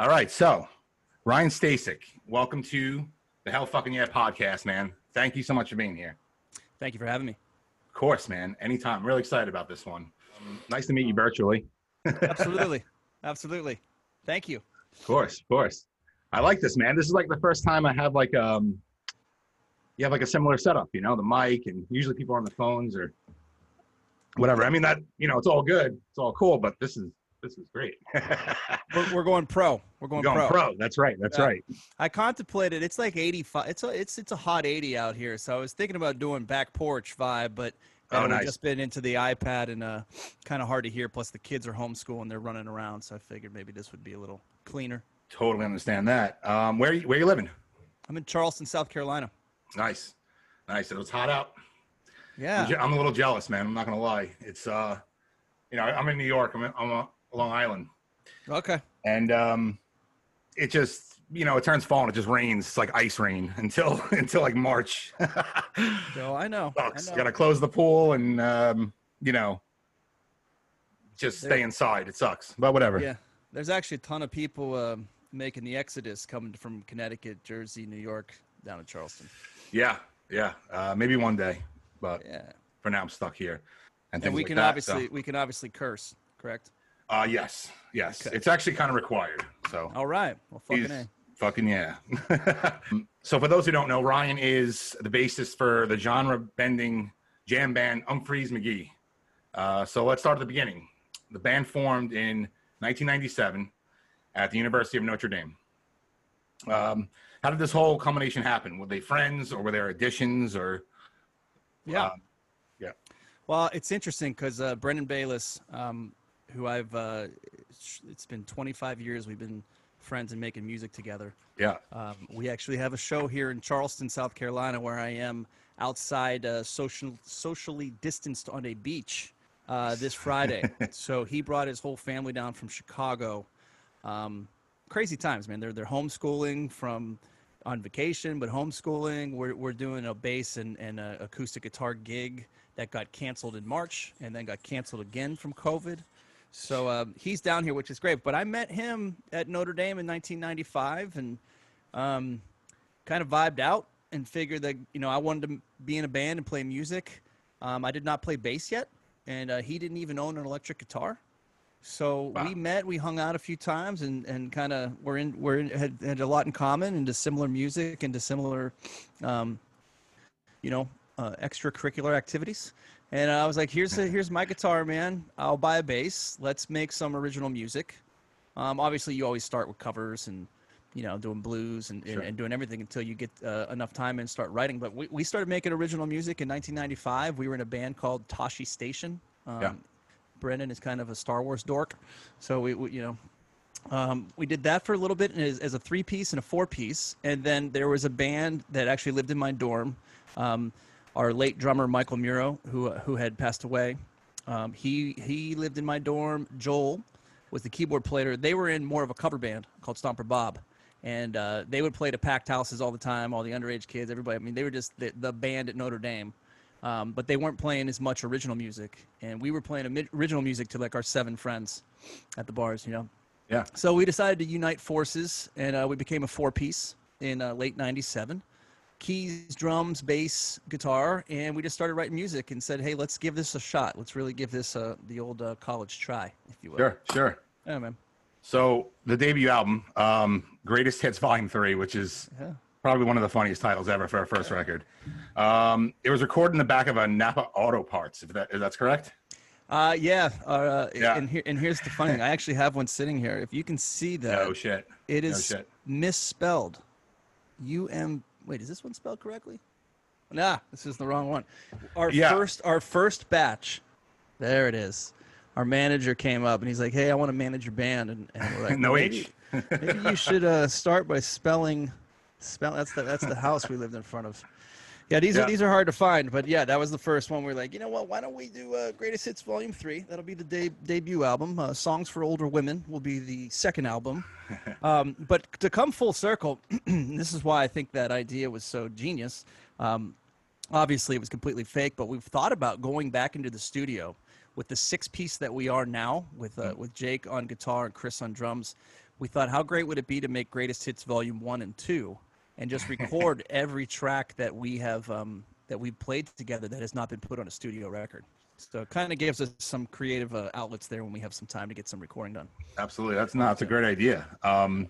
All right, so Ryan Stasik, welcome to the Hell Fucking Yeah podcast, man. Thank you so much for being here. Thank you for having me. Of course, man. Anytime. Really excited about this one. Um, nice to meet you virtually. Absolutely. Absolutely. Thank you. Of course, of course. I like this, man. This is like the first time I have like um you have like a similar setup, you know, the mic and usually people are on the phones or whatever. I mean that, you know, it's all good. It's all cool, but this is this is great. We're, we're going pro. We're going, Going pro. pro. That's right. That's Yeah. right. I contemplated. It's like 85. It's a it's it's a hot 80 out here. So I was thinking about doing back porch vibe, but Oh, nice. just been into the iPad and uh, kind of hard to hear. Plus the kids are homeschooling; they're running around. So I figured maybe this would be a little cleaner. Totally understand that. Um where you where you living? I'm in Charleston, South Carolina. Nice. Nice. It was hot out. Yeah. I'm a little jealous, man. I'm not gonna lie. It's uh, you know, I'm in New York. I'm in, I'm on Long Island, Okay. and um, it just you know it turns fall and it just rains. It's like ice rain until until like March. So I know. I know. Got to close the pool and um, you know, just There- stay inside. It sucks, but whatever. Yeah. There's actually a ton of people um making the exodus coming from Connecticut, Jersey, New York, down to Charleston. yeah, yeah. Uh, maybe one day, but Yeah. for now I'm stuck here. And, And we like can that, obviously So. we can obviously curse, correct? Uh, yes, yes. Okay. It's actually kind of required. So. All right. Well, fucking a. Fucking yeah. so for those who don't know, Ryan is the bassist for the genre bending jam band Umphreys McGee. Uh, so let's start at the beginning. The band formed in 1997 at the University of Notre Dame. Um, how did this whole combination happen? Were they friends or were there additions or? Yeah. Um, yeah. Well, it's interesting because uh, Brendan Bayless, um, who I've uh, it's been 25 years we've been friends and making music together. Yeah. Um, we actually have a show here in Charleston, South Carolina, where I am outside, uh, social, socially distanced on a beach uh, this Friday. so he brought his whole family down from Chicago. Um, crazy times, man. They're they're homeschooling from on vacation, but homeschooling. We're we're doing a bass and, and a acoustic guitar gig that got canceled in March and then got canceled again from COVID. So um, he's down here, which is great. But I met him at Notre Dame in 1995 and um, kind of vibed out and figured that you know I wanted to be in a band and play music. Um, I did not play bass yet, and uh, he didn't even own an electric guitar. So Wow. we met, we hung out a few times, and, and kind of we're in we're in, had, had a lot in common, into similar music, into similar, um, you know, uh, extracurricular activities. And I was like, here's a, here's my guitar, man. I'll buy a bass. Let's make some original music. Um, obviously, you always start with covers and you know doing blues and, Sure. and, and doing everything until you get uh, enough time and start writing. But we, we started making original music in 1995. We were in a band called Tashi Station. Um, Yeah. Brendan is kind of a Star Wars dork, so we, we you know um, we did that for a little bit as, as a three piece and a four piece, and then there was a band that actually lived in my dorm. Um, our late drummer Michael Mirro, who who had passed away, um, he he lived in my dorm. Joel was the keyboard player. They were in more of a cover band called Stomper Bob, and uh, they would play to packed houses all the time. All the underage kids, everybody. I mean, they were just the, the band at Notre Dame. Um, but they weren't playing as much original music, and we were playing original music to like our seven friends at the bars, you know. Yeah. So we decided to unite forces, and uh, we became a four-piece in uh, late '97. Keys, drums, bass, guitar, and we just started writing music and said, "Hey, let's give this a shot. Let's really give this uh, the old uh, college try, if you will." Sure. Sure. Yeah, man. So the debut album, um, Greatest Hits Volume Three, which is Yeah. probably one of the funniest titles ever for our first record. Um, it was recorded in the back of a Napa Auto Parts. If that if that's correct. Uh, yeah. Uh, Yeah. And here, and here's the funny thing. I actually have one sitting here. If you can see that, No shit. It is no shit. misspelled. U M. Wait, is this one spelled correctly? Nah, this is the wrong one. Our Yeah. first, our first batch. There it is. Our manager came up and he's like, "Hey, I want to manage your band," and, and we're like, No H. maybe you should uh, start by spelling. Spell. That's the that's the house we lived in front of. Yeah, these Yeah. are these are hard to find, but yeah, that was the first one. We are like, you know what? Why don't we do uh, Greatest Hits Volume Three? That'll be the de- debut album. Uh, Songs for Older Women will be the second album. Um, but to come full circle, this is why I think that idea was so genius. Um, obviously, it was completely fake, but we've thought about going back into the studio with the six piece that we are now, with uh, with Jake on guitar and Chris on drums. we thought, how great would it be to make Greatest Hits Volume One and Two, and just record every track that we have um, that we played together that has not been put on a studio record. So it kind of gives us some creative uh, outlets there when we have some time to get some recording done. Absolutely, that's not. That's a great idea. Um,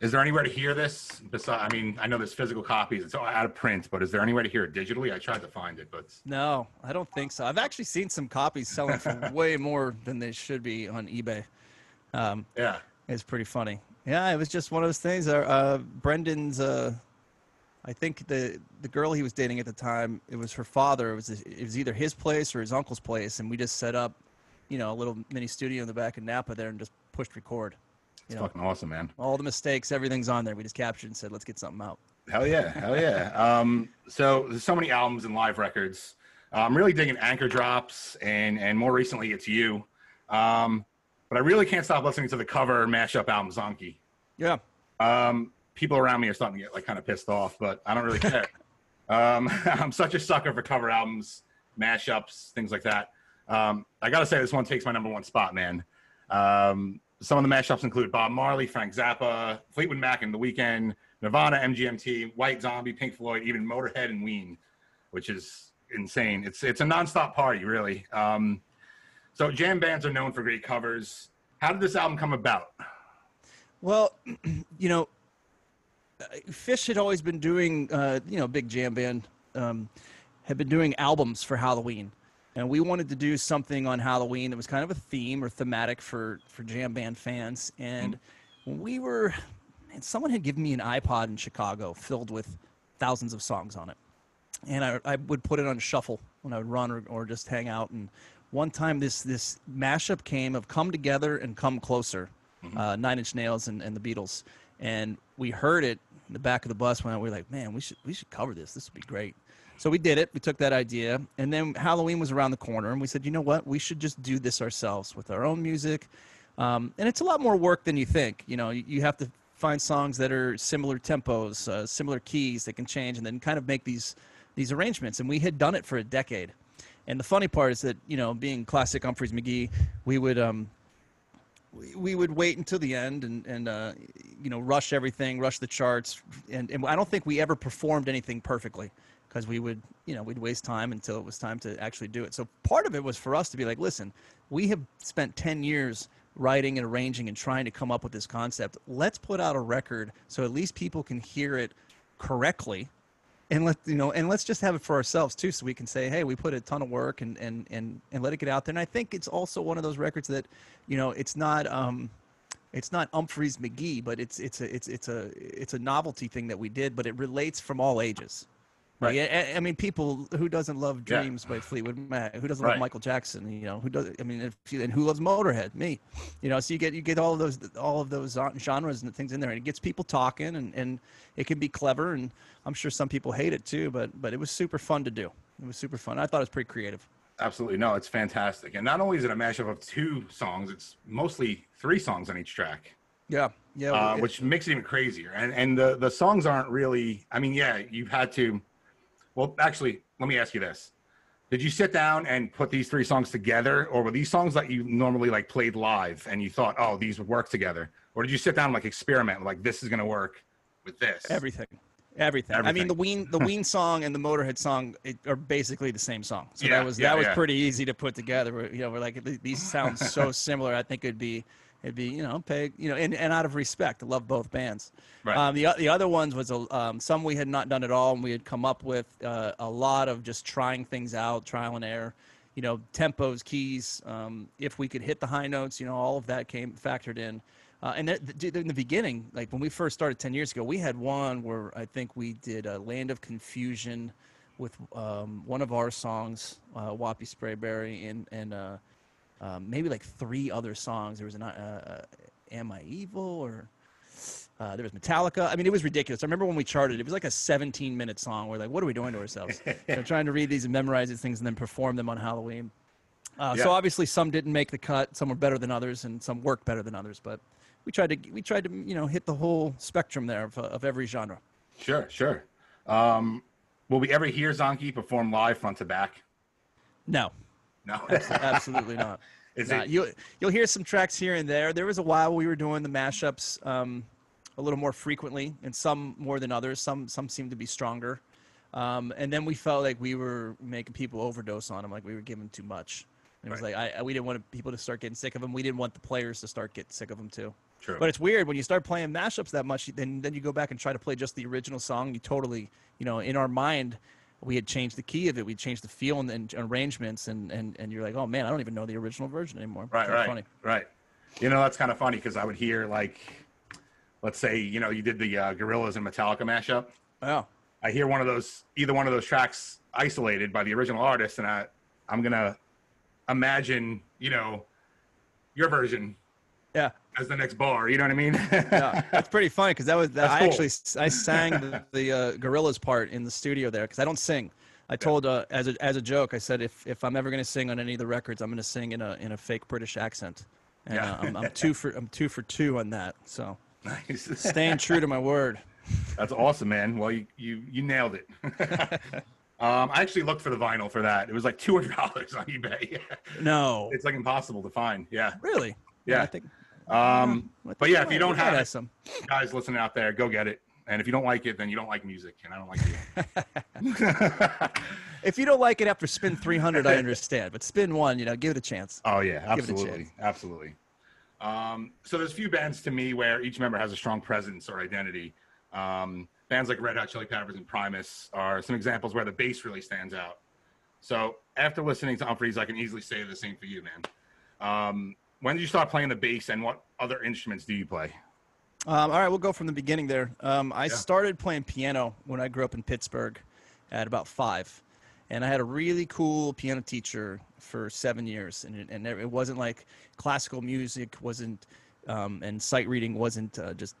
is there anywhere to hear this? Besides, I mean, I know there's physical copies. It's all out of print, but is there anywhere to hear it digitally? I tried to find it, but No, I don't think so. I've actually seen some copies selling for way more than they should be on eBay. Um, yeah, it's pretty funny. Yeah, it was just one of those things. Uh, uh, Brendan's, uh, I think the the girl he was dating at the time, it was her father. It was it was either his place or his uncle's place, and we just set up, you know, a little mini studio in the back of Napa there, and just pushed record. it's fucking awesome, man. All the mistakes, everything's on there. We just captured and said, let's get something out. Hell yeah, hell yeah. Um, so there's so many albums and live records. I'm really digging Anchor Drops, and and more recently, it's you. Um, but I really can't stop listening to the cover mashup album Zonky. Yeah. Um, people around me are starting to get like kind of pissed off, but I don't really care. um, I'm such a sucker for cover albums, mashups, things like that. Um, I gotta say, this one takes my number one spot, man. Um, some of the mashups include Bob Marley, Frank Zappa, Fleetwood Mac and The Weeknd, Nirvana, MGMT, White Zombie, Pink Floyd, even Motorhead and Ween, which is insane. It's it's a nonstop party, really. Um, so jam bands are known for great covers. How did this album come about? Well, you know, Phish had always been doing, uh, you know, big jam band, um, had been doing albums for Halloween, and we wanted to do something on Halloween that was kind of a theme or thematic for for jam band fans. And when we were, and someone had given me an iPod in Chicago filled with thousands of songs on it, and I, I would put it on shuffle when I would run or, or just hang out. And one time, this this mashup came of "Come Together" and "Come Closer." uh, Nine Inch Nails and, and the Beatles, and we heard it in the back of the bus when we were like, man, we should we should cover this. This would be great. So we did it. We took that idea, and then Halloween was around the corner, and we said, you know what? We should just do this ourselves with our own music. Um, and it's a lot more work than you think. You know, you, you have to find songs that are similar tempos, uh, similar keys that can change, and then kind of make these these arrangements. And we had done it for a decade. And the funny part is that you know, being classic Umphrey's McGee, we would um, we, would wait until the end and and uh, you know rush everything, rush the charts, and, and I don't think we ever performed anything perfectly because we would you know we'd waste time until it was time to actually do it. So part of it was for us to be like, listen, we have spent ten years writing and arranging and trying to come up with this concept. Let's put out a record so at least people can hear it correctly and let you know and let's just have it for ourselves too so we can say hey we put a ton of work and and and, and let it get out there and i think it's also one of those records that you know it's not um it's not Umphrey's McGee, but it's it's a it's it's a it's a novelty thing that we did, but it relates from all ages. Like, Right. I, I mean, people who doesn't love Yeah. Dreams by Fleetwood Mac, who doesn't Right. love Michael Jackson, you know, who does? I mean, if you, and who loves Motorhead? Me, you know. So you get you get all of those all of those genres and things in there, and it gets people talking, and and it can be clever, and I'm sure some people hate it too, but but it was super fun to do. It was super fun. I thought it was pretty creative. Absolutely. No, it's fantastic. And not only is it a mashup of two songs, it's mostly three songs on each track, Yeah, yeah. uh, which makes it even crazier. And and the, the songs aren't really, I mean, yeah, you've had to, well, actually, let me ask you this. Did you sit down and put these three songs together, or were these songs that you normally like played live and you thought, oh, these would work together? Or did you sit down and like experiment, like this is going to work with this? Everything. Everything. I mean, the Ween, the Ween song and the Motorhead song it, are basically the same song. So Yeah, that was yeah, that was yeah. pretty easy to put together. We're, you know, we're like these sound so similar. I think it'd be it'd be you know pay you know and, and out of respect, I love both bands. Right. Um, the the other ones was a, um, some we had not done at all, and we had come up with uh, a lot of just trying things out, trial and error. You know, tempos, keys. Um, if we could hit the high notes, you know, all of that came factored in. Uh, and th- in the beginning, like when we first started 10 years ago, we had one where I think we did a Land of Confusion with um, one of our songs, uh, Wappy Sprayberry, and, and uh, um, maybe like three other songs. There was an uh, uh, Am I Evil or uh, there was Metallica. I mean, it was ridiculous. I remember when we charted, it was like a 17 minute song. We're like, what are we doing to ourselves? so trying to read these and memorize these things and then perform them on Halloween. Uh, Yeah. So obviously, some didn't make the cut. Some were better than others, and some worked better than others. But we tried to we tried to you know hit the whole spectrum there of, of every genre. Sure, sure. Um, will we ever hear Zonky perform live front to back? No, No. absolutely not. Is Nah, it? you you'll hear some tracks here and there. There was a while we were doing the mashups um, a little more frequently, and some more than others. Some some seemed to be stronger, um, and then we felt like we were making people overdose on them, like we were giving too much. And it was Right. like I, I we didn't want people to start getting sick of them. We didn't want the players to start getting sick of them too. True. But it's weird when you start playing mashups that much, then then you go back and try to play just the original song. You totally, you know, in our mind, we had changed the key of it. We changed the feel and, and arrangements, and, and and you're like, oh man, I don't even know the original version anymore. Right, right, Funny. right. You know, that's kind of funny because I would hear like, let's say, you know, you did the uh, Gorillaz and Metallica mashup. Oh, I hear one of those, either one of those tracks isolated by the original artist, and I, I'm gonna imagine, you know, your version yeah, as the next bar. You know what I mean? yeah. That's pretty funny because that was that, I cool. actually I sang the, the uh, Gorillaz part in the studio there because I don't sing. I told uh, as a as a joke, I said if if I'm ever going to sing on any of the records, I'm going to sing in a in a fake British accent. And Yeah. uh, I'm, I'm two for I'm two for two on that. So nice. staying true to my word. That's awesome, man. Well, you you you nailed it. um, I actually looked for the vinyl for that. It was like two hundred dollars on eBay. No, it's like impossible to find. Yeah. really. Yeah. I think. Um, but yeah, if you don't have it, some. guys listening out there, go get it. And if you don't like it, then you don't like music, and I don't like you. If you don't like it after spin 300, I understand. But spin one, you know, give it a chance. oh yeah, Give it a absolutely, absolutely. Um, so there's a few bands to me where each member has a strong presence or identity. Um, bands like Red Hot Chili Peppers and Primus are some examples where the bass really stands out. So after listening to Umphrey's, I can easily say the same for you, man. Um, when did you start playing the bass, and what other instruments do you play? Um, all right, we'll go from the beginning there. Um, I Yeah. started playing piano when I grew up in Pittsburgh at about five. And I had a really cool piano teacher for seven years. And it, and it wasn't like classical music wasn't, um, and sight reading wasn't uh, just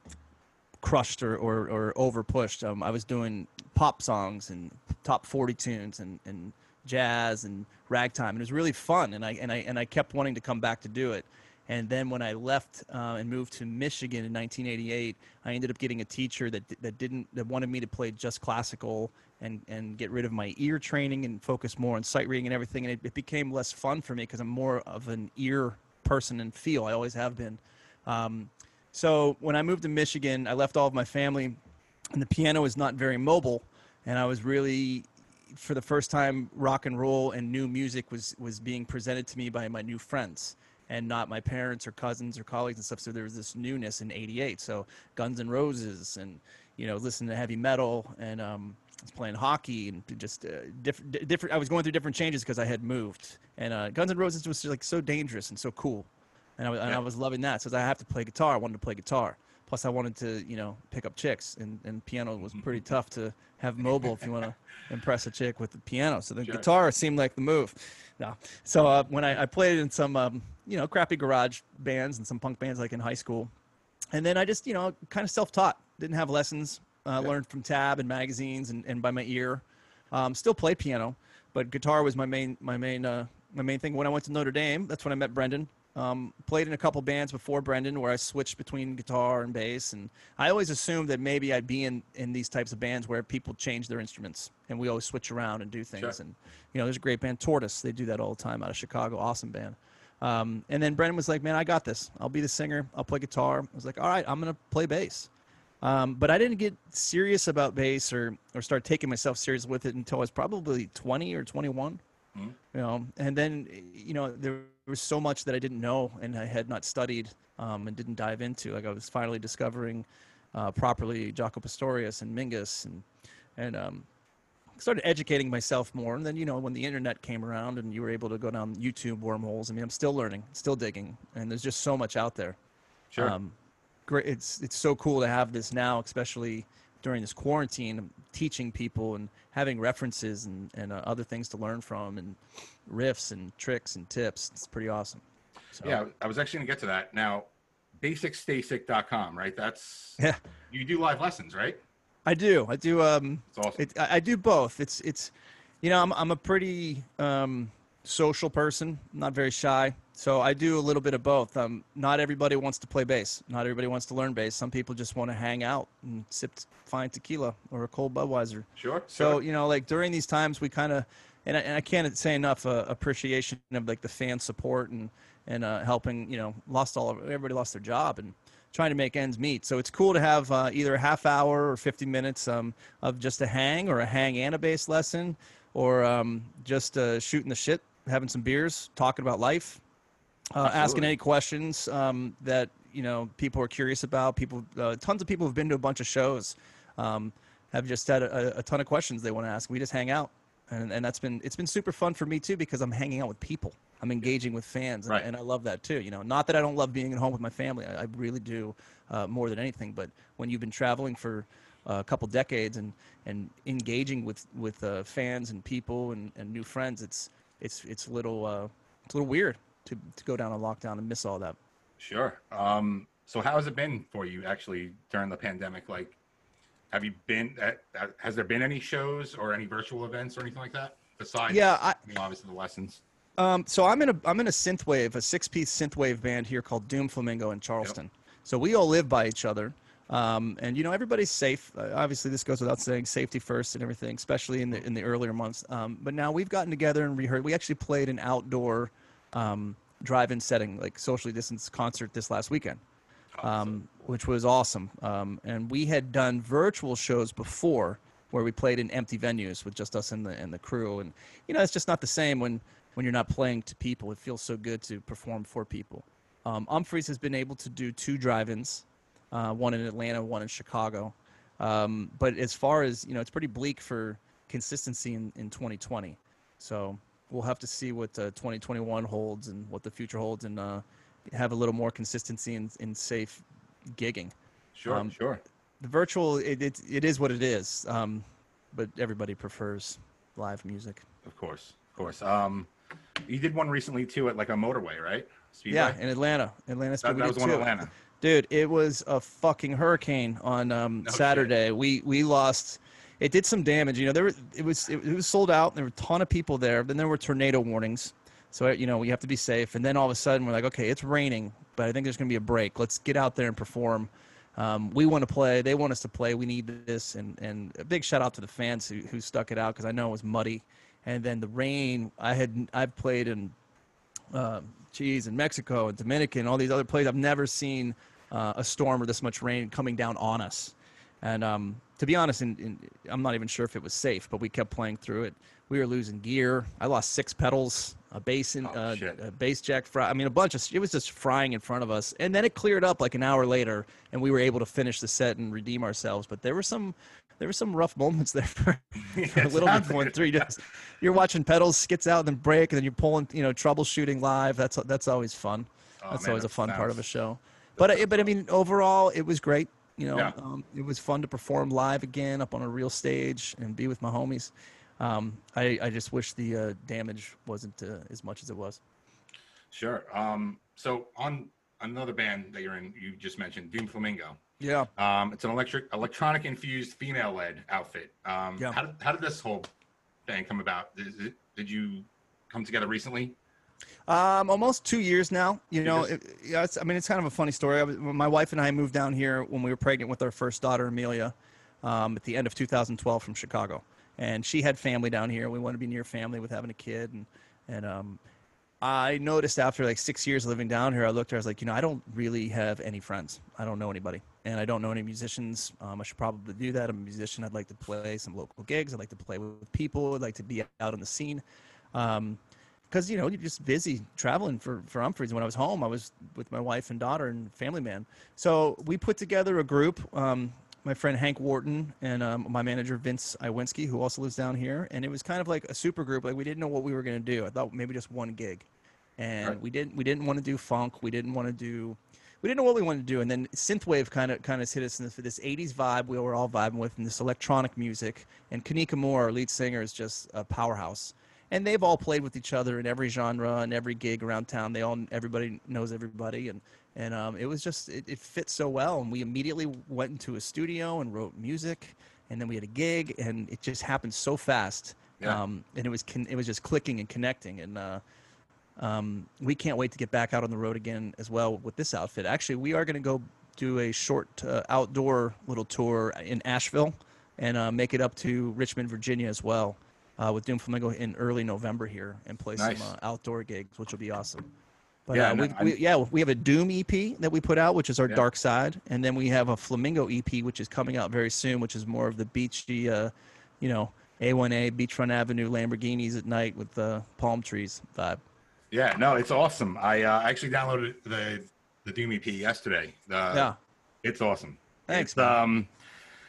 crushed or, or, or over pushed. Um, I was doing pop songs and top 40 tunes and, and jazz and ragtime. And it was really fun. And I, and, I, and I kept wanting to come back to do it. And then when I left uh, and moved to Michigan in 1988, I ended up getting a teacher that, that didn't that wanted me to play just classical and, and get rid of my ear training and focus more on sight reading and everything. And it, it became less fun for me because I'm more of an ear person and feel. I always have been. Um, so when I moved to Michigan, I left all of my family, and the piano is not very mobile. And I was really, for the first time, rock and roll and new music was was being presented to me by my new friends, and not my parents or cousins or colleagues and stuff. So there was this newness in '88. So Guns N' Roses and you know listening to heavy metal and um, I was playing hockey and just uh, different different. I was going through different changes because I had moved, and uh, Guns N' Roses was like so dangerous and so cool and I, was, and I was loving that. So I have to play guitar. I wanted to play guitar. Plus, I wanted to, you know, pick up chicks, and, and piano was pretty tough to have mobile if you want to impress a chick with the piano. So the Sure. guitar seemed like the move. No, so uh, when I, I played in some, um, you know, crappy garage bands and some punk bands like in high school, and then I just, you know, kind of self-taught. Didn't have lessons. Uh, Yeah. Learned from tab and magazines and, and by my ear. Um, still played piano, but guitar was my main my main uh, my main thing. When I went to Notre Dame, that's when I met Brendan. Um, played in a couple bands before Brendan, where I switched between guitar and bass, and I always assumed that maybe I'd be in in these types of bands where people change their instruments, and we always switch around and do things. Sure. And you know, there's a great band, Tortoise. They do that all the time out of Chicago. Awesome band. Um, and then Brendan was like, "Man, I got this. I'll be the singer. I'll play guitar." I was like, "All right, I'm gonna play bass." Um, but I didn't get serious about bass or or start taking myself serious with it until I was probably 20 or 21. Mhm. You know, and then you know there was so much that I didn't know and I had not studied um, and didn't dive into. Like I was finally discovering uh, properly Jaco Pastorius and Mingus and and um, started educating myself more. And then you know when the internet came around and you were able to go down YouTube wormholes. I mean, I'm still learning, still digging, and there's just so much out there Sure. um, great it's it's so cool to have this now especially during this quarantine teaching people and having references and, and uh, other things to learn from and riffs and tricks and tips it's pretty awesome so, yeah, I was actually gonna get to that now. Basicstasic.com, right? That's yeah you do live lessons, right? i do i do um It's awesome. it, I, I do both it's it's you know i'm, I'm a pretty um social person not very shy so i do a little bit of both um not everybody wants to play bass not everybody wants to learn bass some people just want to hang out and sip fine tequila or a cold budweiser sure. So sure. you know, like during these times, we kind of, and I, and I can't say enough uh, appreciation of like the fan support and and uh, helping. You know, lost all of everybody lost their job and trying to make ends meet. So it's cool to have uh, either a half hour or 50 minutes um, of just a hang or a hang and a bass lesson, or um, just uh, shooting the shit, having some beers, talking about life, uh, asking any questions um, that you know people are curious about. People, uh, tons of people have been to a bunch of shows, um, have just had a, a ton of questions they want to ask. We just hang out, and, and that's been it's been super fun for me too because I'm hanging out with people. I'm engaging with fans, and, Right. and I love that too. You know, not that I don't love being at home with my family. I, I really do uh, more than anything. But when you've been traveling for uh, a couple decades and and engaging with with uh, fans and people and, and new friends, it's it's it's a little uh, it's a little weird to to go down a lockdown and miss all that. Sure. Um, so how has it been for you actually during the pandemic? Like, have you been? At, at, has there been any shows or any virtual events or anything like that besides? Yeah, I, you know, obviously the lessons. Um, so I'm in a I'm in a synthwave, a six-piece synthwave band here called Doom Flamingo in Charleston. So we all live by each other, um, and you know everybody's safe. Uh, obviously, this goes without saying, safety first and everything, especially in the in the earlier months. Um, but now we've gotten together and rehearsed. We actually played an outdoor um, drive-in setting, like socially distanced concert this last weekend um, which was awesome. Um, and we had done virtual shows before where we played in empty venues with just us and the and the crew. And you know, it's just not the same when when you're not playing to people. It feels so good to perform for people. Um, Umphreys has been able to do two drive-ins, uh, one in Atlanta, one in Chicago. Um, but as far as you know, it's pretty bleak for consistency in, in 2020. So we'll have to see what uh, 2021 holds and what the future holds, and uh, have a little more consistency in, in safe gigging. Sure. Um, sure. The virtual, it, it, it is what it is, um, but everybody prefers live music. Of course. Of course. Um, you did one recently too at like a motorway, right? Speedway? Yeah, in Atlanta, Atlanta. That, that was one in. Atlanta. Dude, it was a fucking hurricane on um, No shit. Saturday. We we lost. It did some damage. You know, there were, it was it, was sold out. There were a ton of people there. Then there were tornado warnings. So you know, you have to be safe. And then all of a sudden, we're like, okay, it's raining, but I think there's going to be a break. Let's get out there and perform. Um, we want to play. They want us to play. We need this. And and a big shout out to the fans who who stuck it out because I know it was muddy. And then the rain. I had I've played in uh, in Mexico and Dominican, all these other places. I've never seen uh, a storm or this much rain coming down on us. And um, to be honest, in, in, I'm not even sure if it was safe, but we kept playing through it. We were losing gear. I lost six pedals, a bass, in, Oh, uh, a bass jack fry. I mean, a bunch of. It was just frying in front of us, and then it cleared up like an hour later, and we were able to finish the set and redeem ourselves. But there were some, there were some rough moments there for, for a little bit three. Just you're watching pedals skits out and then break, and then you're pulling, you know, troubleshooting live. That's that's always fun. Oh, That's man, always a fun part of a show. But but I mean, overall, it was great. You know, Yeah. um, it was fun to perform live again up on a real stage and be with my homies. Um, I I just wish the uh, damage wasn't uh, as much as it was. Sure. Um, so on another band that you're in, you just mentioned Doom Flamingo. Yeah. Um, it's an electric, electronic infused female led outfit. Um, Yeah. how, did, how did this whole thing come about? Is it, did you come together recently? Um, almost two years now. You know, it, yeah. It's, I mean, it's kind of a funny story. I was, my wife and I moved down here when we were pregnant with our first daughter, Amelia, um, at the end of 2012 from Chicago, and she had family down here. We wanted to be near family with having a kid, and and um, I noticed after like six years living down here, I looked at her, I was like, you know, I don't really have any friends. I don't know anybody. And I don't know any musicians. Um, I should probably do that. I'm a musician. I'd like to play some local gigs. I'd like to play with people. I'd like to be out on the scene. Um, because you know you're just busy traveling for for Umphrey's. When I was home, I was with my wife and daughter and family man. So we put together a group. Um, my friend Hank Wharton and um, my manager Vince Iwinski, who also lives down here, and it was kind of like a super group. Like we didn't know what we were going to do. I thought maybe just one gig, and Right. we didn't we didn't want to do funk. We didn't want to do we didn't know what we wanted to do. And then synthwave kind of kind of hit us in this, this 80s vibe we were all vibing with, and this electronic music. And Kanika Moore, our lead singer, is just a powerhouse and they've all played with each other in every genre and every gig around town. They all everybody knows everybody, and and um, it was just it, it fit so well. And we immediately went into a studio and wrote music, and then we had a gig, and it just happened so fast. Yeah. Um, and it was con- it was just clicking and connecting, and uh, um, we can't wait to get back out on the road again as well with this outfit. Actually, we are going to go do a short uh, outdoor little tour in Asheville and uh, make it up to Richmond, Virginia as well uh, with Doom Flamingo in early November here and play Nice. some uh, outdoor gigs, which will be awesome. But Yeah, uh, no, we, we, yeah, we have a Doom EP that we put out, which is our Yeah. dark side, and then we have a Flamingo EP, which is coming out very soon, which is more of the beachy, uh, you know, A1A Beachfront Avenue Lamborghinis at night with the palm trees vibe. Yeah, no, it's awesome. I uh, actually downloaded the the Doom EP yesterday. Uh, yeah, it's awesome. Thanks, It's, um,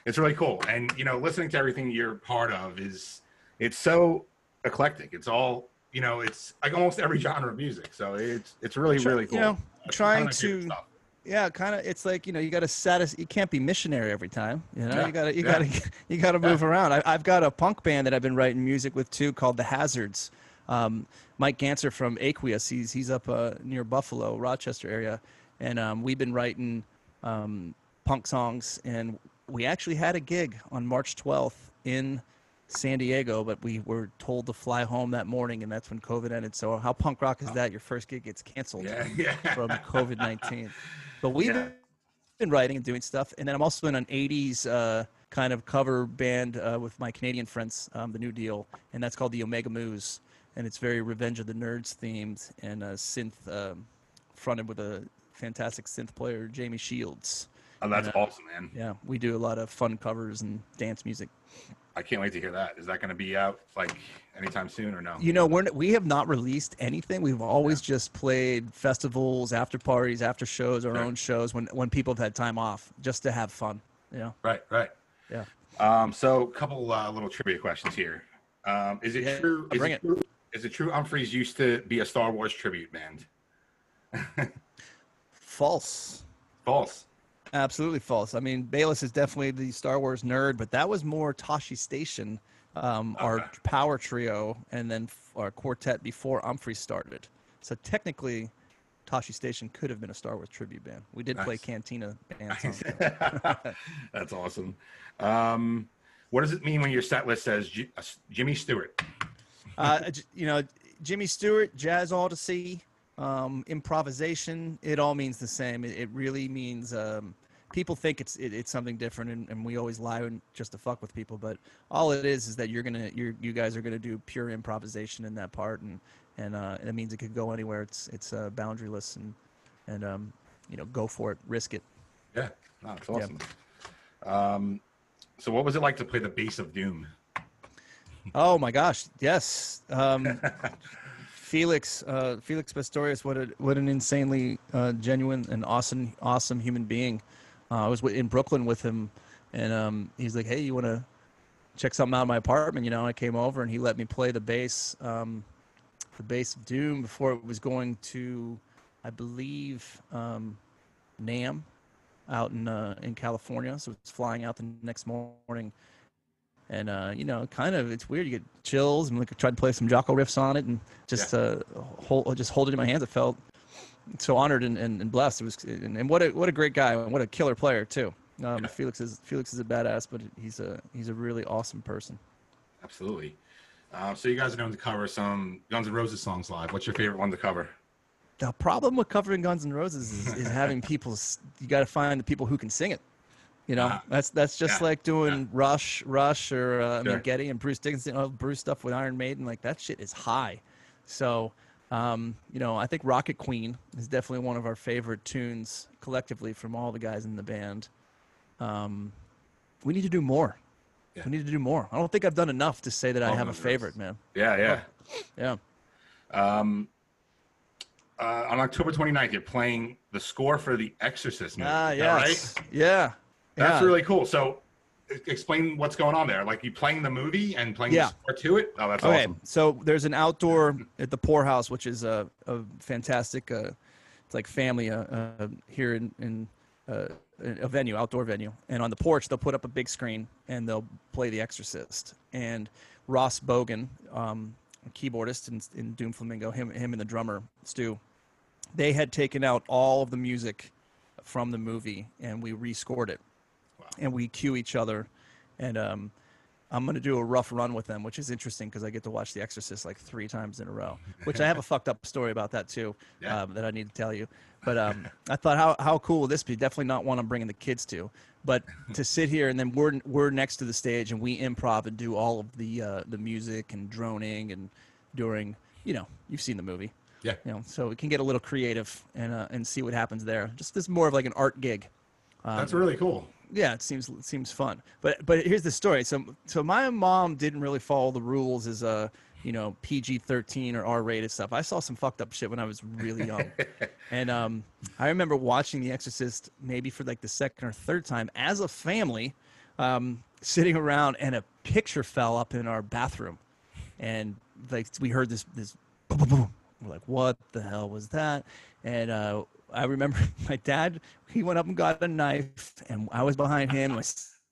it's really cool, and you know, listening to everything you're part of is it's so eclectic. It's all you know. It's like almost every genre of music. So it's it's really Try- really you cool. know, That's trying kinda my favorite to- yeah, kind of. It's like you know, you got to satis. You can't be missionary every time. You know, Yeah, you got to you yeah. got to you got to move around. I, I've got a punk band that I've been writing music with too, called the Hazards. Um, Mike Gantzer from Aqueous, he's he's up uh, near Buffalo, Rochester area, and um, we've been writing um, punk songs. And we actually had a gig on March 12th in San Diego, but we were told to fly home that morning, and that's when COVID ended. So how punk rock is that? Your first gig gets canceled Yeah, yeah. from COVID nineteen. But we've Yeah. been writing and doing stuff, and then I'm also in an '80s uh, kind of cover band uh, with my Canadian friends, um, the New Deal, and that's called the Omega Moose, and it's very Revenge of the Nerds themed and uh, synth um, fronted with a fantastic synth player, Jamie Shields. Oh, that's Yeah. awesome, man. Yeah, we do a lot of fun covers and dance music. I can't wait to hear that. Is that going to be out like anytime soon or no? You know, we're we have not released anything. We've always just played festivals, after parties, after shows, our Yeah. own shows when when people have had time off, just to have fun. You know. Right, right. Yeah. Um, so, a couple uh, little trivia questions here. Um, is it Yeah, true? Is bring it, true? Is it true? Umphrey's used to be a Star Wars tribute band. False. False. Absolutely false. I mean, Bayless is definitely the Star Wars nerd, but that was more Tashi Station, um, our power trio, and then our quartet before Umphrey started. So technically, Tashi Station could have been a Star Wars tribute band. We did play Cantina band songs. That's awesome. Um, what does it mean when your set list says uh, Jimmy Stewart? uh, you know, Jimmy Stewart, Jazz Odyssey, um, improvisation. It all means the same. It, it really means um, people think it's it, it's something different, and, and we always lie and just to fuck with people. But all it is is that you're gonna you're you guys are gonna do pure improvisation in that part, and and uh, it means it could go anywhere. It's it's uh, boundaryless and and um, you know go for it, risk it. Yeah, no, it's awesome. Um, so, what was it like to play the bass of Doom? Oh my gosh, yes. Um, Felix, uh, Felix Pastorius, what a what an insanely uh, genuine and awesome awesome human being. Uh, I was in Brooklyn with him, and um, he's like, "Hey, you want to check something out in my apartment?" You know, I came over and he let me play the bass, um, the bass of Doom before it was going to, I believe, um, NAMM, out in uh, in California. So it's flying out the next morning and uh, you know, kind of it's weird. You get chills, and like I tried to play some Jaco riffs on it, and just uh, hold just hold it in my hands. I felt so honored and, and, and blessed. It was, and, and what a what a great guy, and what a killer player too. Um, Yeah. Felix is Felix is a badass, but he's a he's a really awesome person. Absolutely. Uh, so, you guys are going to cover some Guns N' Roses songs live. What's your favorite one to cover? The problem with covering Guns N' Roses is, is having people. You got to find the people who can sing it. You know, Ah, that's that's just yeah, like doing Rush, Rush, or uh, I mean Geddy and Bruce Dickinson. Oh, Bruce stuff with Iron Maiden, like that shit is high. So, um, you know, I think Rocket Queen is definitely one of our favorite tunes collectively from all the guys in the band. Um, we need to do more. Yeah. We need to do more. I don't think I've done enough to say that I All have a favorite, man. Yeah, yeah. Yeah. Um, uh, on October 29th, you're playing the score for The Exorcist movie. Ah, yes. right? Yeah. That's yeah. really cool. So, explain what's going on there. Like you playing the movie and playing Yeah. the score to it. Oh, that's Okay, awesome. so there's an outdoor at the Pour House, which is a, a fantastic, uh, it's like family uh, uh, here in, in uh, a venue, outdoor venue. And on the porch, they'll put up a big screen and they'll play The Exorcist. And Ross Bogan, um, a keyboardist in, in Doom Flamingo, him, him and the drummer Stu, they had taken out all of the music from the movie and we rescored it and we cue each other and um, i'm going to do a rough run with them which is interesting because i get to watch the exorcist like three times in a row which i have a fucked up story about that too Yeah. um, that i need to tell you but um, i thought how, how cool will this be definitely not one i'm bringing the kids to but to sit here and then we're, we're next to the stage and we improv and do all of the uh, the music and droning and during you know you've seen the movie Yeah. You know, so we can get a little creative and uh, and see what happens there. Just this more of like an art gig. Um, That's really cool. Yeah, it seems it seems fun. But but here's the story. So so my mom didn't really follow the rules as a you know PG thirteen or R rated stuff. I saw some fucked up shit when I was really young, and um I remember watching The Exorcist maybe for like the second or third time as a family, um sitting around and a picture fell up in our bathroom, and like we heard this this boom boom boom. We're like, what the hell was that? And uh, I remember my dad, he went up and got a knife, and I was behind him. My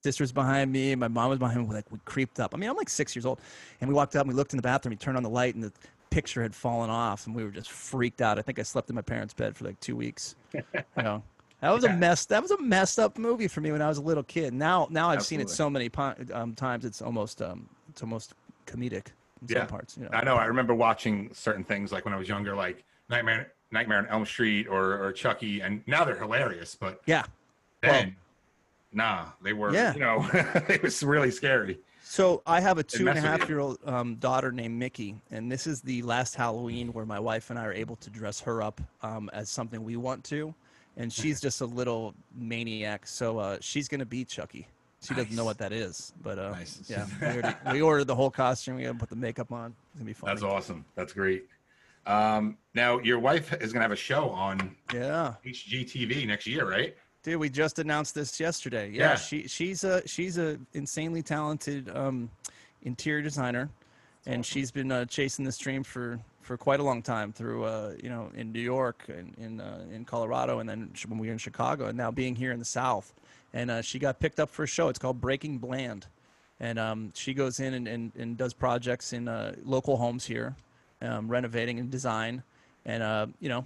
sister's behind me, and my mom was behind me. Like, we creeped up. I mean, I'm like six years old. And we walked up and we looked in the bathroom. He turned on the light, and the picture had fallen off, and we were just freaked out. I think I slept in my parents' bed for like two weeks. you know, that was a mess. That was a messed up movie for me when I was a little kid. Now, now I've seen it so many um, times. It's almost, um, it's almost comedic in Yeah. some parts. You know. I know. I remember watching certain things like when I was younger, like Nightmare Nightmare on Elm Street or, or Chucky, and now they're hilarious. But Yeah. Well- nah, they were. Yeah. You know, it was really scary. So I have a two and a half year old um, daughter named Mickey, and this is the last Halloween where my wife and I are able to dress her up um, as something we want to, and she's just a little maniac. So uh, she's gonna be Chucky. She doesn't know what that is, but uh, Nice. yeah, we, already, we ordered the whole costume. We gotta put the makeup on. It's gonna be fun. That's awesome. That's great. Um, now your wife is gonna have a show on Yeah, HGTV next year, right? dude, we just announced this yesterday. Yeah, Yeah. she she's a she's a insanely talented um, interior designer, and she's been uh, chasing this dream for for quite a long time through uh, you know in New York and in uh, in Colorado, and then when we were in Chicago, and now being here in the South, and uh, she got picked up for a show. It's called Breaking Bland, and um, she goes in and, and, and does projects in uh, local homes here, um, renovating and design, and uh, you know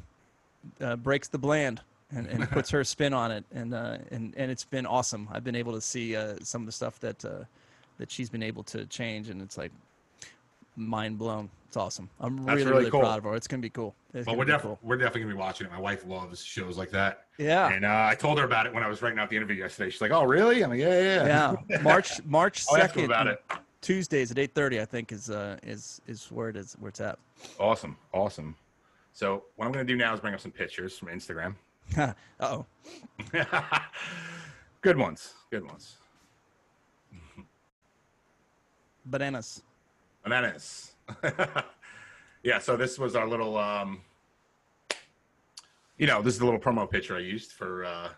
uh, breaks the bland and, and puts her spin on it, and uh, and and it's been awesome. I've been able to see uh, some of the stuff that uh, that she's been able to change, and it's like mind blown. It's awesome. I'm That's really really really cool. proud of her. It's gonna be cool. It's gonna we're, be def- cool. we're definitely gonna be watching it. My wife loves shows like that. Yeah. And uh, I told her about it when I was writing out the interview yesterday. She's like, "Oh, really?" I'm like, "Yeah, yeah, yeah." March March I'll ask her second, about it. Tuesdays at eight thirty. I think is uh is is where it is where it's at. Awesome, awesome. So what I'm gonna do now is bring up some pictures from Instagram. uh oh. good ones, good ones. Bananas. Bananas. yeah. So this was our little, um, you know, this is the little promo picture I used for uh,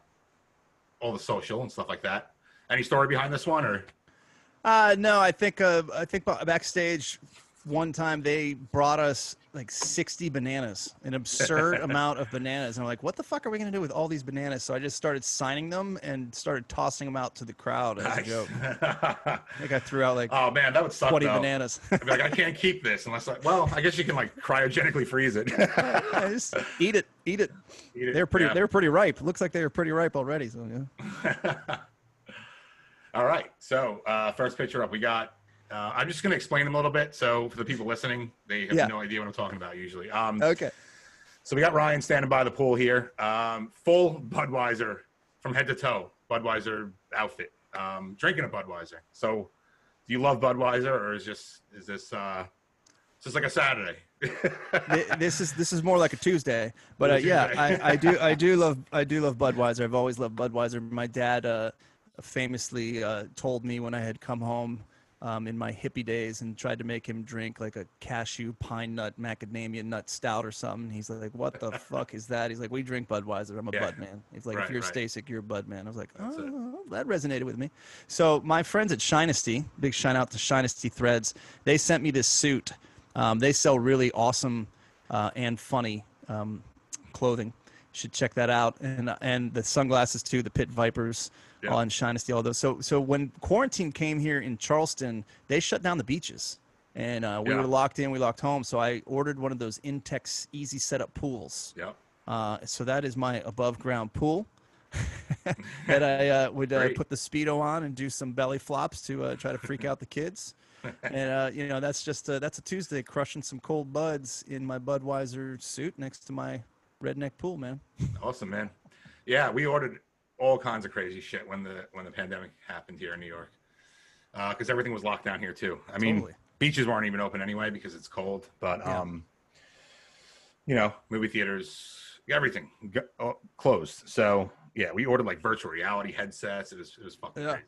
all the social and stuff like that. Any story behind this one, or Uh, no, I think uh, I think backstage one time they brought us like 60 bananas, an absurd amount of bananas. And I'm like, what the fuck are we gonna do with all these bananas? So I just started signing them and started tossing them out to the crowd as a joke. I think I threw out like oh man, that would suck. 20 though. bananas. I'd be like, I can't keep this unless I. Well, I guess you can like cryogenically freeze it. Yeah, just eat it, eat it. Eat it, They're pretty. yeah. They're pretty ripe. Looks like they were pretty ripe already. So yeah. All right. So uh, first picture up, we got. Uh, I'm just going to explain them a little bit. So for the people listening, they have Yeah. no idea what I'm talking about usually. Um, Okay. So we got Ryan standing by the pool here, um, full Budweiser from head to toe, Budweiser outfit, um, drinking a Budweiser. So do you love Budweiser, or is just is this uh, this like a Saturday? This is this is more like a Tuesday, but uh, yeah, I, I do I do love I do love Budweiser. I've always loved Budweiser. My dad uh, famously uh, told me when I had come home um, in my hippie days and tried to make him drink like a cashew pine nut macadamia nut stout or something. He's like, "What the fuck is that?" He's like, "We drink Budweiser. I'm a Yeah. Bud man." He's like, Right, "If you're right. Stasik, you're a Bud man." I was like, "Oh, that resonated with me." So my friends at Shinesty, big shout out to Shinesty Threads, they sent me this suit. Um, they sell really awesome uh, and funny um, clothing. You should check that out. And and the sunglasses too, the Pit Vipers Yeah. on Shinesty, all those. So so when quarantine came here in Charleston, they shut down the beaches. And uh, we Yeah. were locked in, we locked home. So I ordered one of those Intex easy setup pools. yep. Uh, so that is my above ground pool that I uh, would uh, put the speedo on and do some belly flops to uh, try to freak out the kids. and uh, you know that's just uh, that's a Tuesday crushing some cold buds in my Budweiser suit next to my redneck pool, man. Awesome, man. Yeah, we ordered all kinds of crazy shit when the when the pandemic happened here in New York, because everything was locked down here too. I mean, Totally. beaches weren't even open anyway because it's cold. But Yeah. um, you know, movie theaters, everything oh, closed. So yeah, we ordered like virtual reality headsets. It was it was fucking Yeah.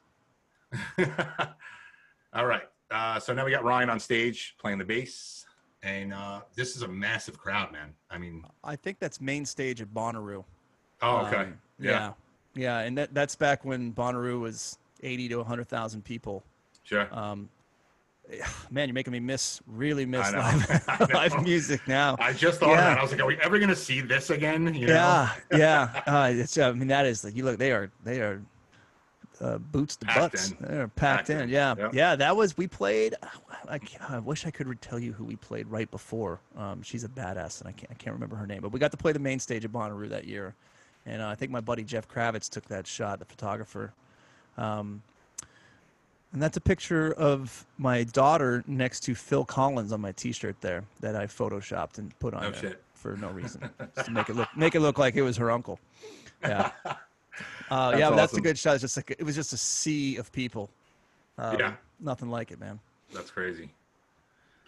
crazy. All right. Uh, so now we got Ryan on stage playing the bass, and uh, this is a massive crowd, man. I mean, I think that's main stage at Bonnaroo. oh okay, Um, yeah, yeah, yeah, and that, that's back when Bonnaroo was eighty to hundred thousand people. sure. Um, man, you're making me miss, really miss live, live music now. I just thought yeah. that. I was like, are we ever gonna see this again? You know? Yeah, yeah. Uh, it's, I mean, that is like you look. They are they are uh, boots to Packed butts. in. They're packed, Packed in. in. Yeah, Yep. yeah. That was we played. I, I wish I could tell you who we played right before. Um, she's a badass, and I can't I can't remember her name. But we got to play the main stage at Bonnaroo that year, and uh, I think my buddy Jeff Kravitz took that shot, the photographer. Um, and that's a picture of my daughter next to Phil Collins on my T-shirt there that I photoshopped and put on No for no reason, just to make it look make it look like it was her uncle. Yeah. Uh, That's yeah, but that's a good shot. It's just like it was just a sea of people. Um, Yeah. Nothing like it, man. That's crazy.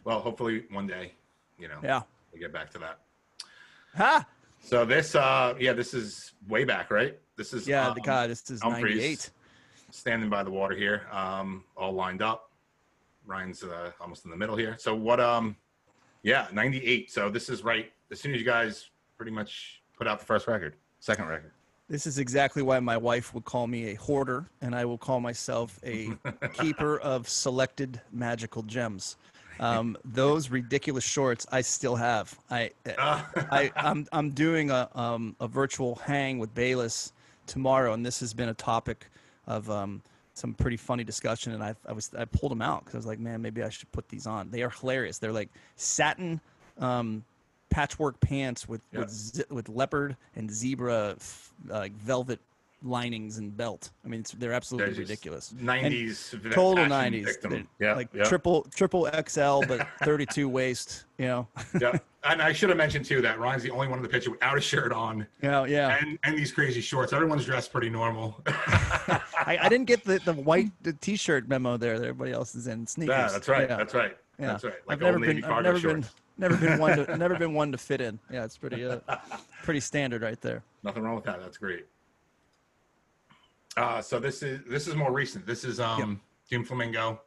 Well, hopefully one day, you know, Yeah. we get back to that. Ha! So this, uh, yeah, this is way back, right? This is Yeah, um, the guy. This is Umphrey's. '98. standing by the water here, um, all lined up. Ryan's uh, almost in the middle here. So what? Um, yeah, '98. So this is right as soon as you guys pretty much put out the first record, second record. This is exactly why my wife would call me a hoarder, and I will call myself a keeper of selected magical gems. Um, those ridiculous shorts I still have. I, Uh, I, I'm, I'm doing a, um, a virtual hang with Bayliss tomorrow, and this has been a topic of um, some pretty funny discussion. And I, I was, I pulled them out because I was like, man, maybe I should put these on. They are hilarious. They're like satin um, patchwork pants with Yeah. with, zi- with leopard and zebra f- like velvet linings and belt. I mean, it's, they're absolutely They're ridiculous. 90s total 90s. victim. Yeah, like yeah. triple triple XL, but 32 waist. You know. yeah. And I should have mentioned too that Ryan's the only one in the picture without a shirt on Yeah, yeah. and and these crazy shorts. Everyone's dressed pretty normal. I, I didn't get the, the white the t-shirt memo there that everybody else is in sneakers. yeah, that's right. Yeah, That's right. yeah. That's right. Like I've never been. I've cargo never been. Never been one to. never been one to fit in. Yeah, it's pretty. Uh, pretty standard right there. Nothing wrong with that. That's great. Uh, so this is this is more recent. This is um Doom Flamingo.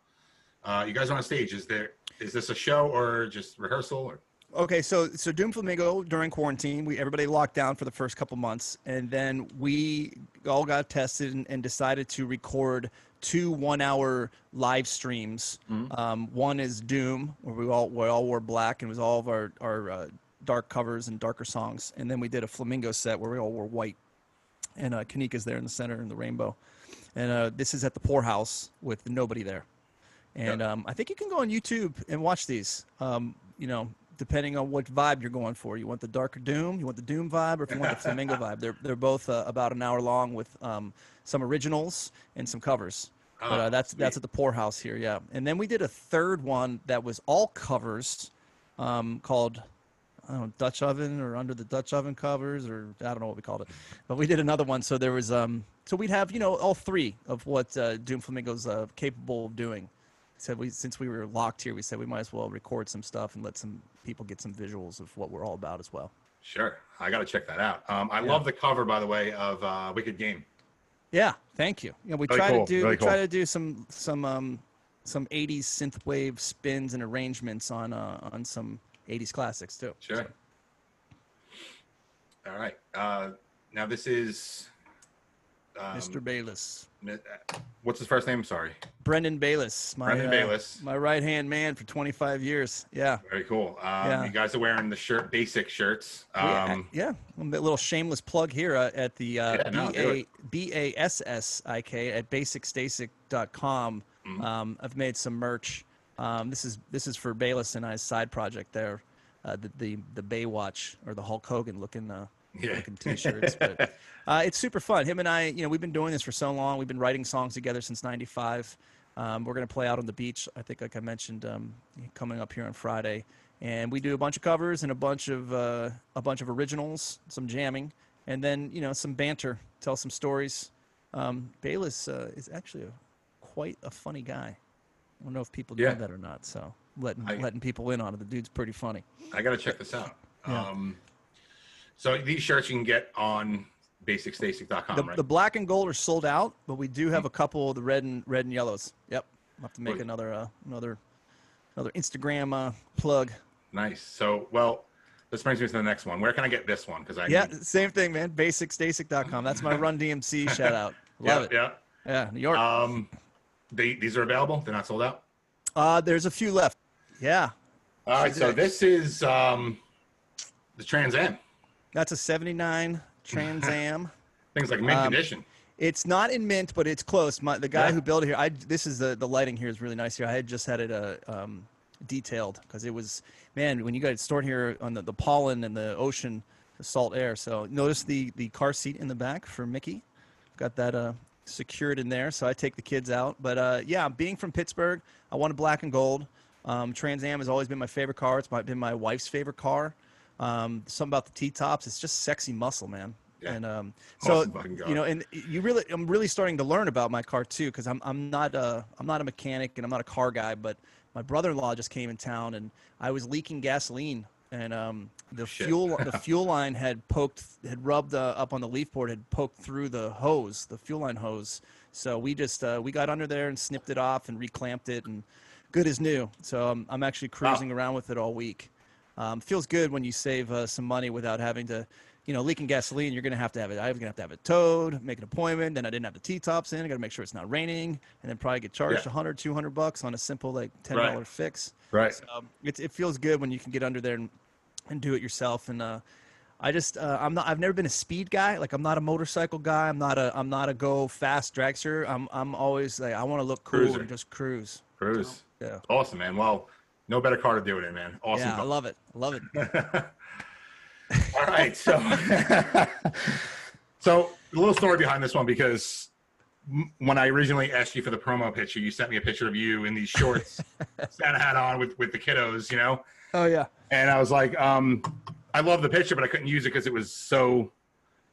Uh, you guys are on stage. Is there is this a show or just rehearsal? Or Okay, so so Doom Flamingo during quarantine, we everybody locked down for the first couple months, and then we all got tested and, and decided to record two one-hour live streams. Um, one is Doom, where we all we all wore black, and it was all of our our uh, dark covers and darker songs, and then we did a Flamingo set where we all wore white, and uh, Kanika's there in the center in the rainbow, and uh, this is at the Pour House with nobody there. And um, I think you can go on YouTube and watch these. Um, you know, depending on what vibe you're going for. You want the darker doom, you want the doom vibe, or if you want the flamingo vibe. They're they're both uh, about an hour long with um, some originals and some covers. But Ah, uh, that's that's at the Pour House here, yeah. And then we did a third one that was all covers, um, called I don't know, Dutch oven or under the Dutch oven covers or I don't know what we called it, but we did another one. So there was um, so we'd have you know all three of what uh, Doom Flamingo's uh, capable of doing. Said we since we were locked here, we said we might as well record some stuff and let some people get some visuals of what we're all about as well. sure, I got to check that out. Um, I Yeah. love the cover, by the way, of uh, Wicked Game. Yeah, thank you. Yeah, we Really try cool, to do really we try to do some some um some 80s synthwave spins and arrangements on uh on some 80s classics too. Sure. All right. Uh, now this is um, Mr. Bayliss. Uh, What's his first name? Sorry. Brendan Bayliss, my Brendan uh, Bayliss. my right hand man for 25 years. Yeah. Very cool. Um, Yeah. You guys are wearing the shirt, basic shirts. We- uh, Um, yeah, a little shameless plug here uh, at the uh, Yeah, no, do it. B A S S I K at bassikstasik.com. Mm-hmm. Um, I've made some merch. Um, this is this is for Bayliss and I's side project there, uh, the, the the Baywatch or the Hulk Hogan looking uh, Yeah. looking t-shirts. but uh, it's super fun. Him and I, you know, we've been doing this for so long. We've been writing songs together since '95. Um, we're gonna play out on the beach. I think, like I mentioned, um, coming up here on Friday, and we do a bunch of covers and a bunch of uh, a bunch of originals, some jamming, and then you know some banter, tell some stories. Um, Bayliss uh, is actually a, quite a funny guy. I don't know if people Yeah. know that or not. So letting I- letting people in on it. The dude's pretty funny. I got to check this out. Yeah. Um, so these shirts you can get on bassikstasik.com, The, right? the black and gold are sold out, but we do have a couple of the red and red and yellows. Yep, I'll have to make Wait. another uh, another another Instagram uh, plug. nice. So, well, this brings me to the next one. Where can I get this one? Because I Yeah, need- same thing, man. Bassikstasik.com. That's my Run DMC shout out. yeah, Love it. yeah. Yeah, New York. Um, they, these are available. They're not sold out. Uh, there's a few left. Yeah, All right. So this is um, the Trans Am. that's a 79 Trans Am. Things like mint Um, condition. It's not in mint, but it's close. My, the guy Yeah. who built it here, I this is the the lighting here is really nice here. I had just had it uh, um, detailed because it was man when you got it stored here on the, the pollen and the ocean, the salt air. So notice the the car seat in the back for Mickey. Got that uh, secured in there, so I take the kids out. But uh, yeah, being from Pittsburgh, I wanted black and gold. Um, Trans Am has always been my favorite car. It's my, been my wife's favorite car. Um, something about the T tops, it's just sexy muscle, man. Yeah. And um, so Awesome you know, and you really, I'm really starting to learn about my car too, because I'm I'm not a I'm not a mechanic and I'm not a car guy, but my brother-in-law just came in town and I was leaking gasoline and um, the Shit. fuel the fuel line had poked had rubbed uh, up on the leaf board had poked through the hose the fuel line hose so we just uh, we got under there and snipped it off and reclamped it and good as new so um, i'm actually cruising around with it all week um, feels good when you save uh, some money without having to you know leaking gasoline you're gonna have to have it i was gonna have to have it towed make an appointment then i didn't have the t-tops in i gotta make sure it's not raining and then probably get charged Yeah. 100 200 bucks on a simple like $10 Right. fix Right. um, it, it feels good when you can get under there and, and do it yourself. And uh, I just uh, I'm not I've never been a speed guy. Like I'm not a motorcycle guy. I'm not a I'm not a go fast dragster. I'm I'm always like I want to look cool Cruiser. and just cruise. Cruise. Yeah. Awesome, man. Well, no better car to do it in, man. Awesome. yeah, I love it. I love it. All right, so so a little story behind this one because when I originally asked you for the promo picture, you sent me a picture of you in these shorts, Santa hat on with with the kiddos, you know, Oh yeah. and I was like, um, I love the picture, but I couldn't use it because it was so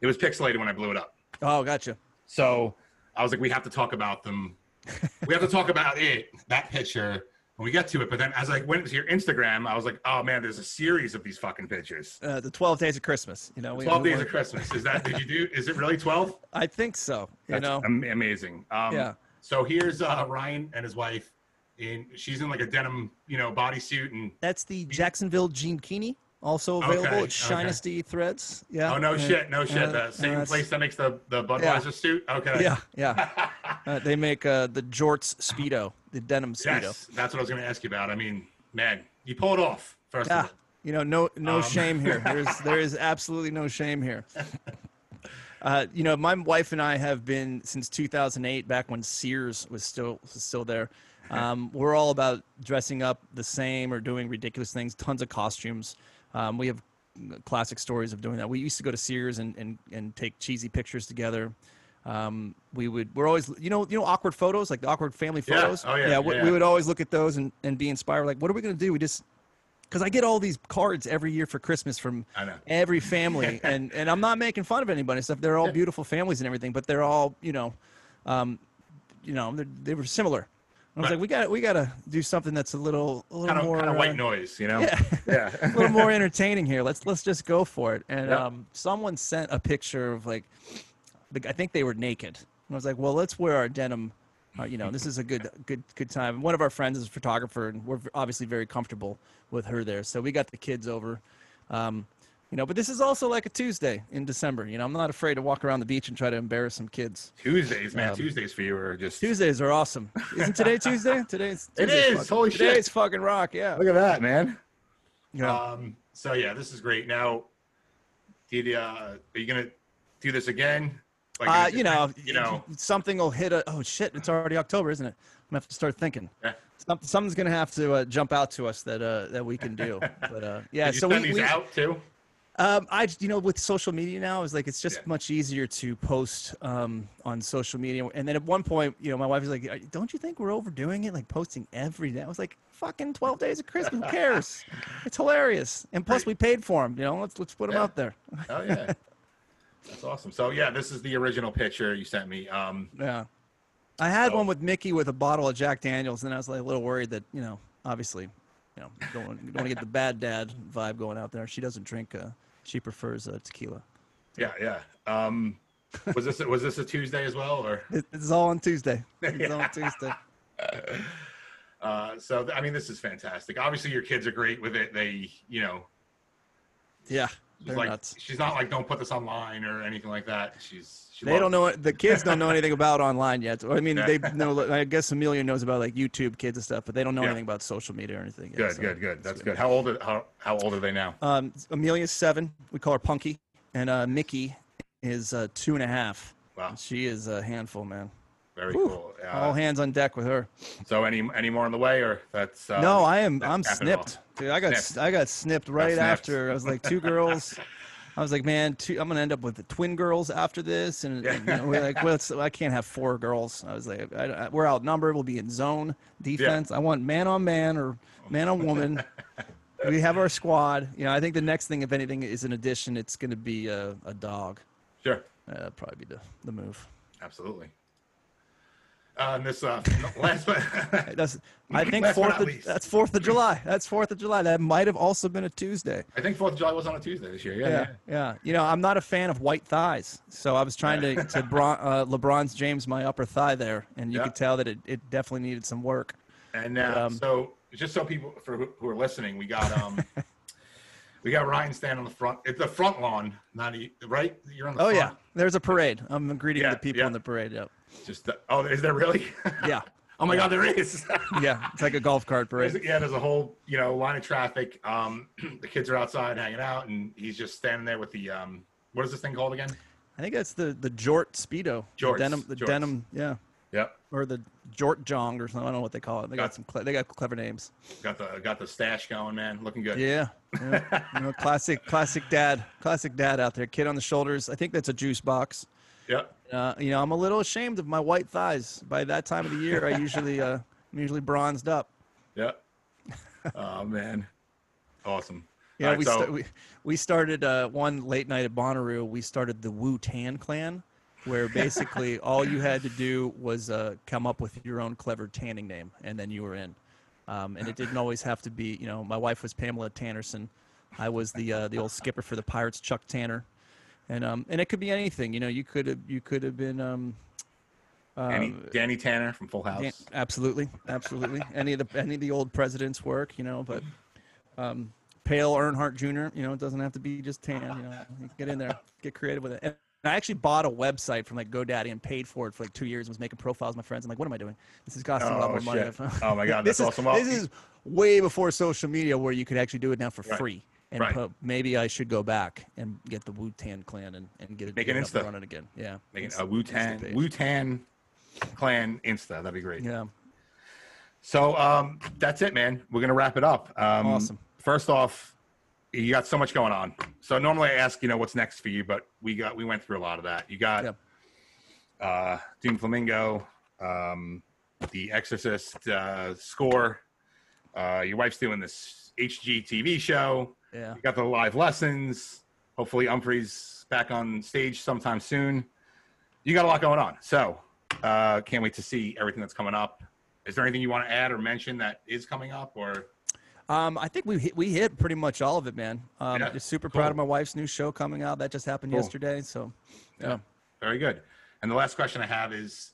it was pixelated when I blew it up. Oh, gotcha. So I was like, we have to talk about them. we have to talk about it, that picture, when we get to it. But then as I went to your Instagram, I was like, oh man, there's a series of these fucking pictures. Uh, the 12 days of Christmas. You know. we- 12 we days of Christmas. Is that, did you do, is it really 12? I think so. You know. am- amazing. Um, Yeah. So here's uh, Ryan and his wife. In, she's in like a denim, you know, bodysuit and That's the Jacksonville Jean Keeney. Also available Okay, at Shinesty Threads. Yeah. oh no Yeah. shit, no shit. Yeah, the same that's- place that makes the the Budweiser suit. Okay. Yeah, yeah. Uh, they make uh, the jorts speedo, the denim speedo. Yes, that's what I was going to ask you about. I mean, man, you pull it off. First Yeah, of all. you know, no no Um, shame here. There's there is absolutely no shame here. Uh, you know, my wife and I have been since 2008, back when Sears was still was still there. Um, we're all about dressing up the same or doing ridiculous things. Tons of costumes. Um, we have classic stories of doing that. We used to go to Sears and and, and take cheesy pictures together. Um, we would we're always you know you know awkward photos like the awkward family Yeah. photos. Oh, yeah. we, Yeah, we yeah. would always look at those and, and be inspired. Like, what are we gonna do? We just because I get all these cards every year for Christmas from every family, and and I'm not making fun of anybody stuff. They're all beautiful families and everything, but they're all you know, um, you know, they're- were similar. I was Right. like, we got we got to do something that's a little a little Kind of, more kind of uh, white noise, you know? yeah. Yeah. a little more entertaining here. Let's let's just go for it. And Yeah. um, someone sent a picture of like, I think they were naked. And I was like, well, let's wear our denim. Uh, you know, this is a good good good time. One of our friends is a photographer, and we're obviously very comfortable with her there. So we got the kids over. Um, you know, but this is also like a Tuesday in December. You know, I'm not afraid to walk around the beach and try to embarrass some kids. Tuesdays, man. Um, Tuesdays for you are just. Tuesdays are awesome. Isn't today Tuesday? Today's It Tuesday's is. fucking- Holy shit. Today's fucking rock. Yeah. Look at that, man. Yeah. Um, so yeah, this is great. Now, did uh, are you gonna do this again? Like, Uh, you know, you know, something will hit a. Oh shit! It's already October, isn't it? I'm gonna have to start thinking. Yeah. Some, something's gonna have to uh, jump out to us that uh, that we can do. But uh, yeah, so send we, these we out too? um, I you know with social media now is like it's just Yeah. much easier to post um, on social media. And then at one point, you know, my wife was like, "Uh, "Don't you think we're overdoing it? Like posting every day?" I was like, "Fucking twelve days of Christmas, who cares? It's hilarious." And plus, we paid for them. You know, let's let's put them Yeah. out there. Oh yeah, that's awesome. So yeah, this is the original picture you sent me. Um, Yeah. I had So- one with Mickey with a bottle of Jack Daniels, and I was like a little worried that, you know, obviously you know, don't want, don't want to get the bad dad vibe going out there. She doesn't drink. Uh, she prefers uh, tequila. Yeah, yeah. Um, was this was this a Tuesday as well, or It, it's all on Tuesday. It's all on Tuesday. uh, so? I mean, this is fantastic. Obviously, your kids are great with it. They, you know, Yeah, she's they're like nuts. she's not like don't put this online or anything like that. She's she They don't know it. The kids don't know anything about online yet. I mean, they know. I guess Amelia knows about like YouTube kids and stuff, but they don't know Yeah. anything about social media or anything. Yet, Good, so good, good. That's good. How old are how how old are they now? Um, Amelia's seven. We call her Punky, and uh, Mickey is uh, two and a half. Wow, She is a handful, man. Very Whew. cool. All Uh, hands on deck with her. so any any more on the way, or that's uh, no, I am. I'm capping it off? snipped. Dude, I got Snipped. I got snipped right snipped. after. I was like two girls. I was like, man, two, I'm gonna end up with the twin girls after this, and, Yeah. you know, we're like, well, it's, I can't have four girls. I was like, I, I, we're outnumbered. We'll be in zone defense. I want man on man or man on woman. we have our squad. You know, I think the next thing, if anything, is an addition. It's gonna be a, a dog. Sure, Uh, that'd probably be the, the move. absolutely. And this uh, last one. That's I think fourth. Of, that's Fourth of July. That's Fourth of July. That might have also been a Tuesday. I think Fourth of July was on a Tuesday this year. Yeah, Yeah, yeah. You know, I'm not a fan of white thighs, so I was trying to to Bron, uh, LeBron's James my upper thigh there, and you Yeah. could tell that it, it definitely needed some work. And uh, Um, so, just so people for who who are listening, we got um, we got Ryan standing on the front. It's the front lawn, not e- right. You're on the Oh front. yeah, there's a parade. I'm greeting Yeah, the people yeah. in the parade. Yep. Just uh, oh, is there really? Yeah, oh my God, there is. yeah. It's like a golf cart There's- parade. yeah, there's a whole you know line of traffic. Um, the kids are outside hanging out, and he's just standing there with the um, what is this thing called again? I think that's the the Jort Speedo. The denim, the jorts. denim. Yeah, or the Jort Jong or something. I don't know what they call it. They got Got- some. Cle- they got clever names. got the got the stash going, man. Looking good. Yeah. yeah. you know, classic, classic dad, classic dad out there. Kid on the shoulders. I think that's a juice box. Yep. Uh, you know, I'm a little ashamed of my white thighs. By that time of the year, I usually, uh, I'm usually bronzed up. Yep. oh man, awesome. Yeah, right, we, so- sta- we we started uh, one late night at Bonnaroo. We started the Wu Tan Clan, where basically all you had to do was uh, come up with your own clever tanning name, and then you were in. Um, and it didn't always have to be. You know, my wife was Pamela Tannerson. I was the uh, the old skipper for the Pirates, Chuck Tanner, and um, and it could be anything. You know, you could have you could have been um, Danny, um, Danny Tanner from Full House. Dan- absolutely, absolutely. any of the any of the old presidents' work, you know, but um, Pale Earnhardt Jr. You know, it doesn't have to be just tan. You know, you get in there, get creative with it. And I actually bought a website from like GoDaddy and paid for it for like two years and was making profiles with my friends. I'm like, what am I doing? This is costing a lot Oh, more money. Oh, my God, this that's is, awesome. Well, This is way before social media where you could actually do it now for Right. free. And Right. put, maybe I should go back and get the Wu Tan Clan and, and get it Make get an it Insta. running again. Yeah, Making Insta- a Wu Tan. Wu Tan Clan Insta. That'd be great. Yeah. So um, that's it, man. We're gonna wrap it up. Um, Awesome. First off, you got so much going on. So normally I ask, you know, what's next for you, but we got we went through a lot of that. You got Yep. uh, Doom Flamingo, um, The Exorcist uh, score. Uh, your wife's doing this HGTV show. Yeah. You got the live lessons. Hopefully, Umphrey's back on stage sometime soon. You got a lot going on. So, uh, can't wait to see everything that's coming up. Is there anything you want to add or mention that is coming up? Or Um, I think we hit, we hit pretty much all of it, man. Um, Yeah, just super cool. proud of my wife's new show coming out. That just happened Cool. yesterday. So, yeah. very good. And the last question I have is,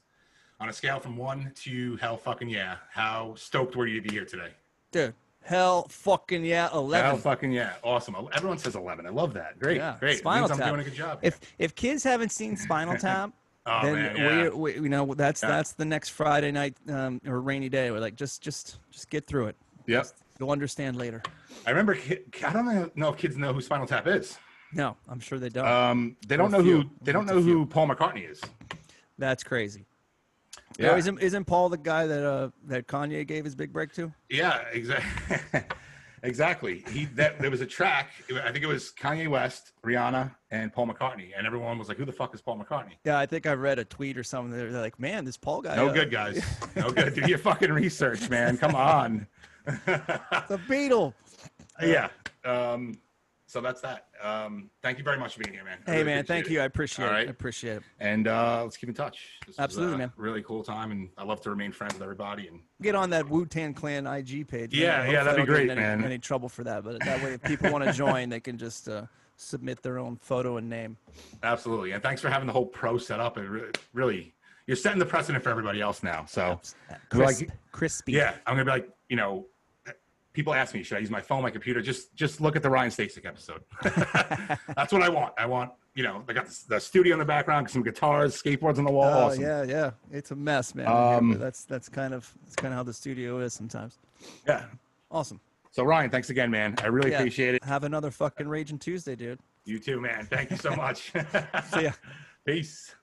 on a scale from one to hell fucking yeah, how stoked were you to be here today? dude, hell fucking yeah, 11. Hell fucking yeah, awesome. Everyone says eleven. I love that. Great, Yeah, great. It Spinal means I'm Tap. doing a good job. If if kids haven't seen Spinal Tap, oh then man, yeah. we, we you know that's Yeah. that's the next Friday night um, or rainy day. We're like just just just get through it. Yep. You'll understand later. I remember. I don't know if kids know who Spinal Tap is. No, I'm sure they don't. Um, they don't know who they don't know who Paul McCartney is. That's crazy. Yeah. Oh, isn't isn't Paul the guy that uh that Kanye gave his big break to? Yeah, exactly. exactly. He that there was a track. I think it was Kanye West, Rihanna, and Paul McCartney, and everyone was like, "Who the fuck is Paul McCartney?" Yeah, I think I read a tweet or something. They're like, man, this Paul guy. No uh, good, guys. No good. Do your fucking research, man. Come on. The Beatle. yeah. Um, so that's that. Um, thank you very much for being here, man. I Hey really man, thank it. you. I appreciate it. I appreciate it. And uh, let's keep in touch. This was, Absolutely, uh, man. Really cool time, and I love to remain friends with everybody. And Get on that Wu Tang Clan IG page. Yeah, yeah, that'd be great, any, man. Any trouble for that? But that way, if people want to join, they can just uh, submit their own photo and name. absolutely, and thanks for having the whole pro set up. It re- really, you're setting the precedent for everybody else now. So Crisp, Like- crispy. yeah, I'm gonna be like, you know, people ask me, should I use my phone, my computer? Just just look at the Ryan Stasik episode. That's what I want. I want you know, I got the, the studio in the background, some guitars, skateboards on the wall. Oh awesome. yeah, yeah, it's a mess, man. Um, that's that's kind of that's kind of how the studio is sometimes. Yeah. Awesome. So Ryan, thanks again, man. I really yeah. appreciate it. Have another fucking raging Tuesday, dude. You too, man. Thank you so much. See ya. Peace.